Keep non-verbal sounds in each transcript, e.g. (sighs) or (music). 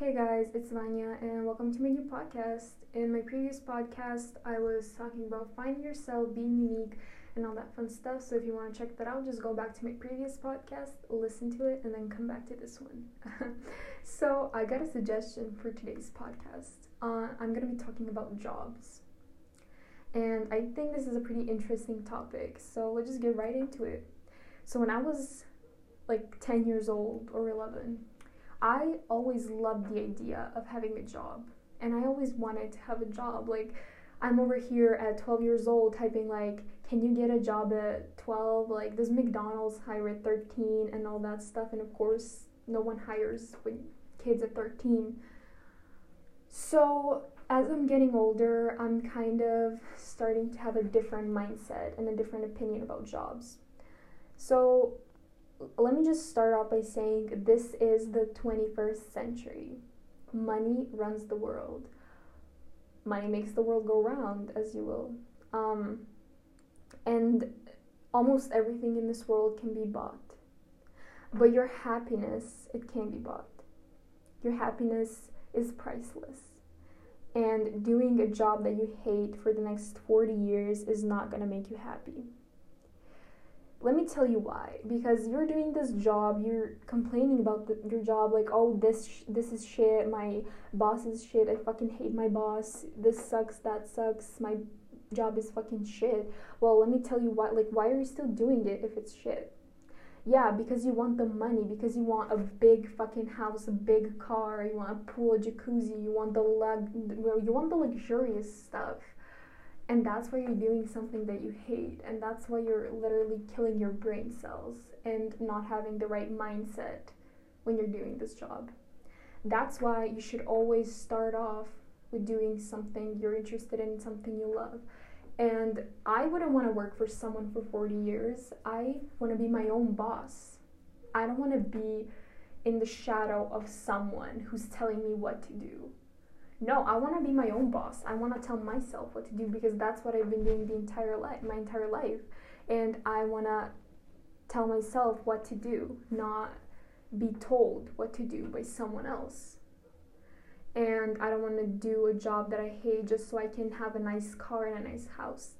Hey guys, it's Vanya, and welcome to my new podcast. In my previous podcast, I was talking about finding yourself, being unique, and all that fun stuff. So if you want to check that out, just go back to my previous podcast, listen to it, and then come back to this one. (laughs) so I got a suggestion for today's podcast. Uh, I'm gonna be talking about jobs, and I think this is a pretty interesting topic. So let's just get right into it. So when I was like 10 years old or 11 I always loved the idea of having a job. And I always wanted to have a job. Like, I'm over here at 12 years old typing, like, can you get a job at 12? Like, does McDonald's hire at 13 and all that stuff? And of course, no one hires kids at 13. So, as I'm getting older, I'm kind of starting to have a different mindset and a different opinion about jobs. So, let me just start off by saying this is the 21st century. Money runs the world. Money makes the world go round, as you will. Um, and almost everything in this world can be bought. But your happiness, it can't be bought. Your happiness is priceless. And doing a job that you hate for the next 40 years is not going to make you happy let me tell you why. Because you're doing this job you're complaining about the, your job like oh this sh- this is shit my boss is shit i fucking hate my boss this sucks that sucks my job is fucking shit. Well let me tell you why like why are you still doing it if it's shit? Yeah because you want the money because you want a big fucking house a big car you want a pool a jacuzzi you want the lug you want the luxurious stuff and that's why you're doing something that you hate and that's why you're literally killing your brain cells and not having the right mindset when you're doing this job. That's why you should always start off with doing something you're interested in something you love. And i wouldn't want to work for someone for 40 years. I want to be my own boss. I don't want to be in the shadow of someone who's telling me what to do no, I want to be my own boss. I want to tell myself what to do because that's what I've been doing the entire life, my entire life. And I want to tell myself what to do, not be told what to do by someone else. And I don't want to do a job that I hate just so I can have a nice car and a nice house.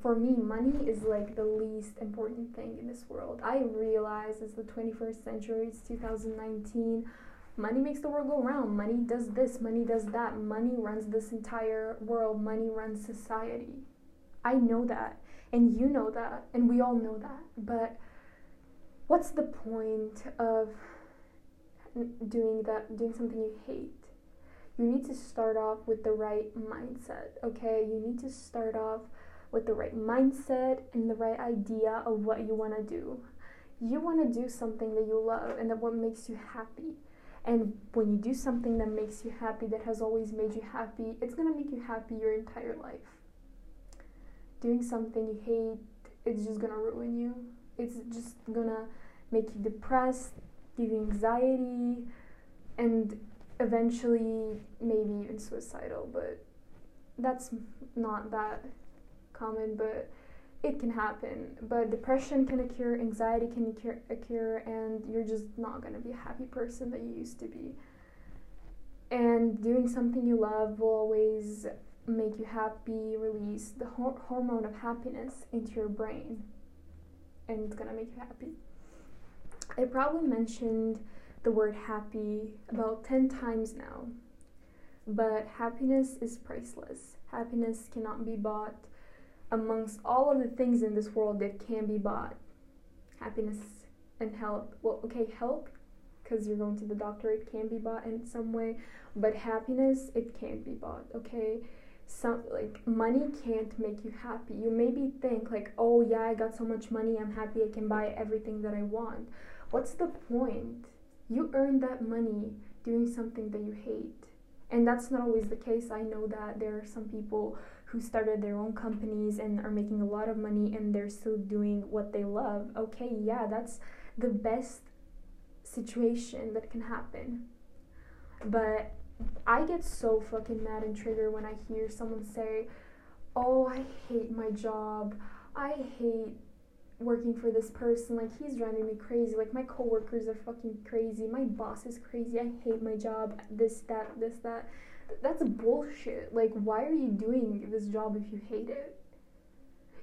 For me, money is like the least important thing in this world. I realize it's the 21st century, it's 2019 money makes the world go round. Money does this, money does that. Money runs this entire world. Money runs society. I know that, and you know that, and we all know that. But what's the point of doing that, doing something you hate? You need to start off with the right mindset, okay? You need to start off with the right mindset and the right idea of what you want to do. You want to do something that you love and that what makes you happy and when you do something that makes you happy, that has always made you happy, it's gonna make you happy your entire life. Doing something you hate, it's just gonna ruin you. It's just gonna make you depressed, give you anxiety, and eventually maybe even suicidal. But that's not that common, but it can happen, but depression can occur, anxiety can occur, occur, and you're just not gonna be a happy person that you used to be. And doing something you love will always make you happy, release the hor- hormone of happiness into your brain, and it's gonna make you happy. I probably mentioned the word happy about 10 times now, but happiness is priceless. Happiness cannot be bought amongst all of the things in this world that can be bought. Happiness and health. Well okay health because you're going to the doctor it can be bought in some way but happiness it can't be bought okay? Some like money can't make you happy. You maybe think like oh yeah i got so much money i'm happy i can buy everything that i want. What's the point? You earn that money doing something that you hate. And that's not always the case. I know that there are some people who started their own companies and are making a lot of money and they're still doing what they love. Okay, yeah, that's the best situation that can happen. But I get so fucking mad and triggered when I hear someone say, Oh, I hate my job. I hate working for this person. Like he's driving me crazy. Like my coworkers are fucking crazy. My boss is crazy. I hate my job. This, that, this, that. That's bullshit. Like why are you doing this job if you hate it?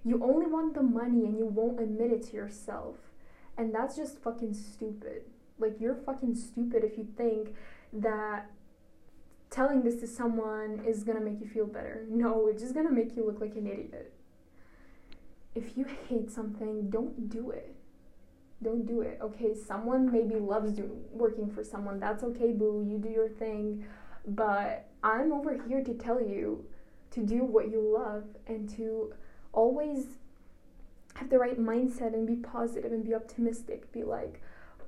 You only want the money and you won't admit it to yourself. And that's just fucking stupid. Like you're fucking stupid if you think that telling this to someone is gonna make you feel better. No, it's just gonna make you look like an idiot if you hate something, don't do it. Don't do it. Okay, someone maybe loves doing working for someone. That's okay, boo. You do your thing. But I'm over here to tell you to do what you love and to always have the right mindset and be positive and be optimistic. Be like,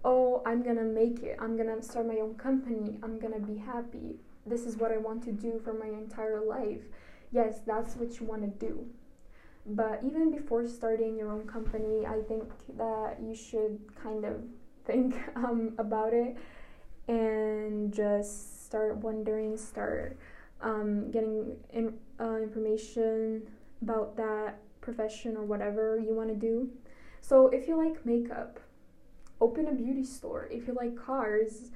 oh, I'm gonna make it. I'm gonna start my own company. I'm gonna be happy. This is what I want to do for my entire life. Yes, that's what you want to do. But even before starting your own company, I think that you should kind of think (laughs) um, about it and just start wondering, start um, getting in, uh, information about that profession or whatever you want to do. So if you like makeup, open a beauty store. If you like cars,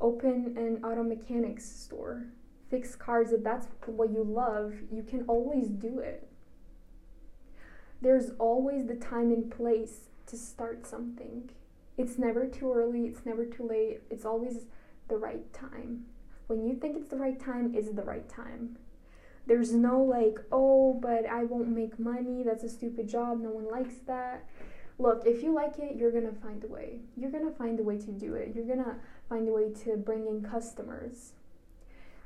open an auto mechanics store. Fix cars if that's what you love, you can always do it there's always the time and place to start something. It's never too early, it's never too late, it's always the right time. When you think it's the right time, it's the right time. There's no like, oh, but I won't make money, that's a stupid job, no one likes that. Look, if you like it, you're gonna find a way. You're gonna find a way to do it. You're gonna find a way to bring in customers.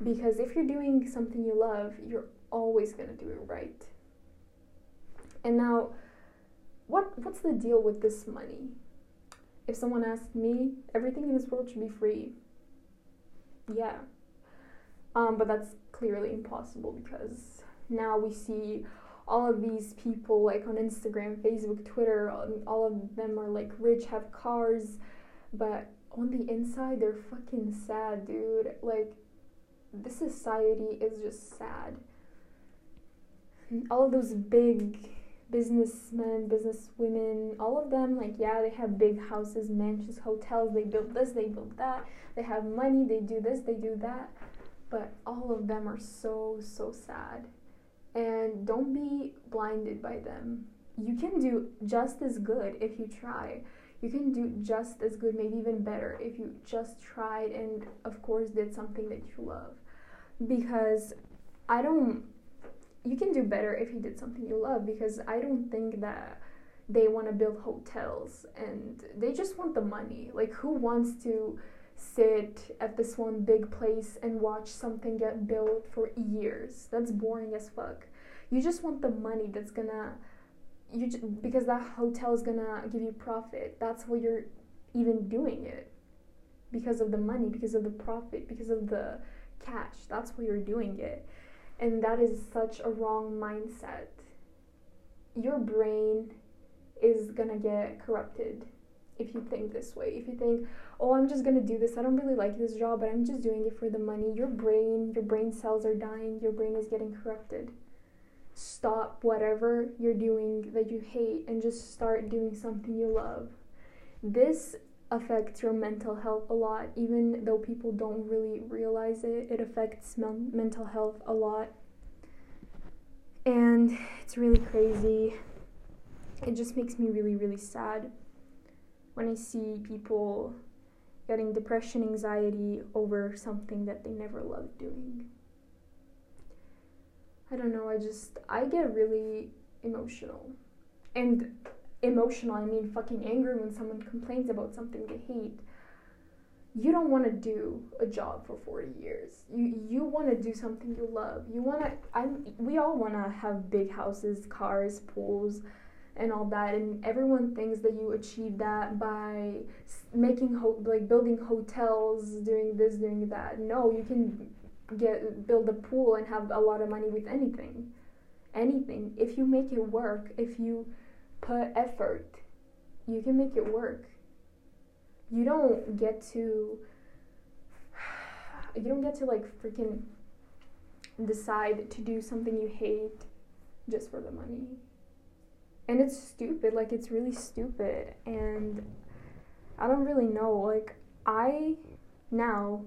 Because if you're doing something you love, you're always gonna do it right. And now, what what's the deal with this money? If someone asked me, everything in this world should be free. Yeah. Um, but that's clearly impossible because now we see all of these people like on Instagram, Facebook, Twitter, all of them are like rich, have cars, but on the inside they're fucking sad, dude. Like this society is just sad. All of those big businessmen, businesswomen, all of them, like, yeah, they have big houses, mansions, hotels, they build this, they build that, they have money, they do this, they do that. But all of them are so, so sad. And don't be blinded by them. You can do just as good if you try. You can do just as good, maybe even better, if you just tried and, of course, did something that you love. Because I don't you can do better if you did something you love because I don't think that they want to build hotels and they just want the money. Like, who wants to sit at this one big place and watch something get built for years? That's boring as fuck. You just want the money that's gonna, you just, because that hotel is gonna give you profit. That's why you're even doing it because of the money, because of the profit, because of the cash. That's why you're doing it. And that is such a wrong mindset. Your brain is gonna get corrupted if you think this way. If you think, oh, I'm just gonna do this, I don't really like this job, but I'm just doing it for the money, your brain, your brain cells are dying, your brain is getting corrupted. Stop whatever you're doing that you hate and just start doing something you love. This affects your mental health a lot, even though people don't really realize it. It affects men- mental health a lot. And it's really crazy. It just makes me really, really sad when I see people getting depression, anxiety over something that they never loved doing. I don't know, I just, I get really emotional. And emotional, I mean fucking angry when someone complains about something they hate. You don't want to do a job for 40 years. You you want to do something you love. You want to I we all want to have big houses, cars, pools, and all that and everyone thinks that you achieve that by making ho- like building hotels, doing this, doing that. No, you can get build a pool and have a lot of money with anything. Anything if you make it work, if you put effort, you can make it work. You don't get to (sighs) you don't get to like freaking decide to do something you hate just for the money. And it's stupid like it's really stupid. And i don't really know like i now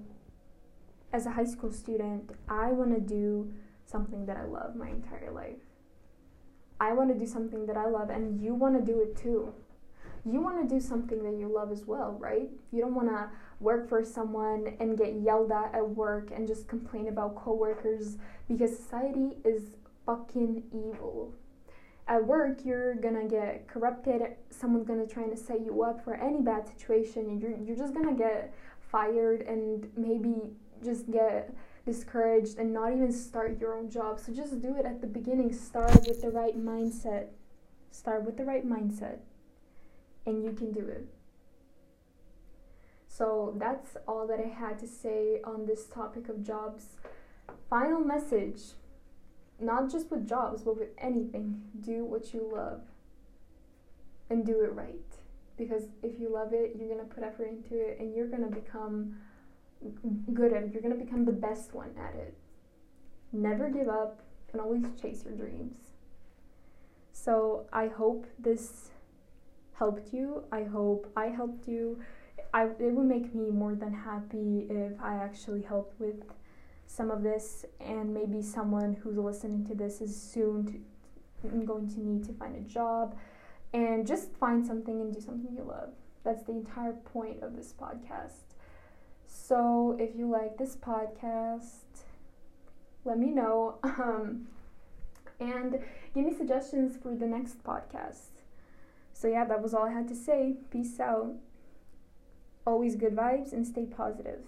as a high school student i want to do something that i love my entire life. I want to do something that i love and you want to do it too. You want to do something that you love as well right? You don't want to work for someone and get yelled at at work and just complain about coworkers because society is fucking evil at work you're gonna get corrupted. Someone's gonna try to set you up for any bad situation and you're, you're just gonna get fired and maybe just get discouraged and not even start your own job. So just do it at the beginning. Start with the right mindset. Start with the right mindset and you can do it. So that's all that i had to say on this topic of jobs. Final message not just with jobs, but with anything. Do what you love and do it right. Because if you love it, you're going to put effort into it and you're going to become good at it. You're going to become the best one at it. Never give up and always chase your dreams. So I hope this helped you. I hope I helped you. I, it would make me more than happy if I actually helped with some of this, and maybe someone who's listening to this is soon to, going to need to find a job and just find something and do something you love. That's the entire point of this podcast. So if you like this podcast, let me know. (laughs) Um, and give me suggestions for the next podcast. So, yeah, that was all I had to say. Peace out. Always good vibes and stay positive.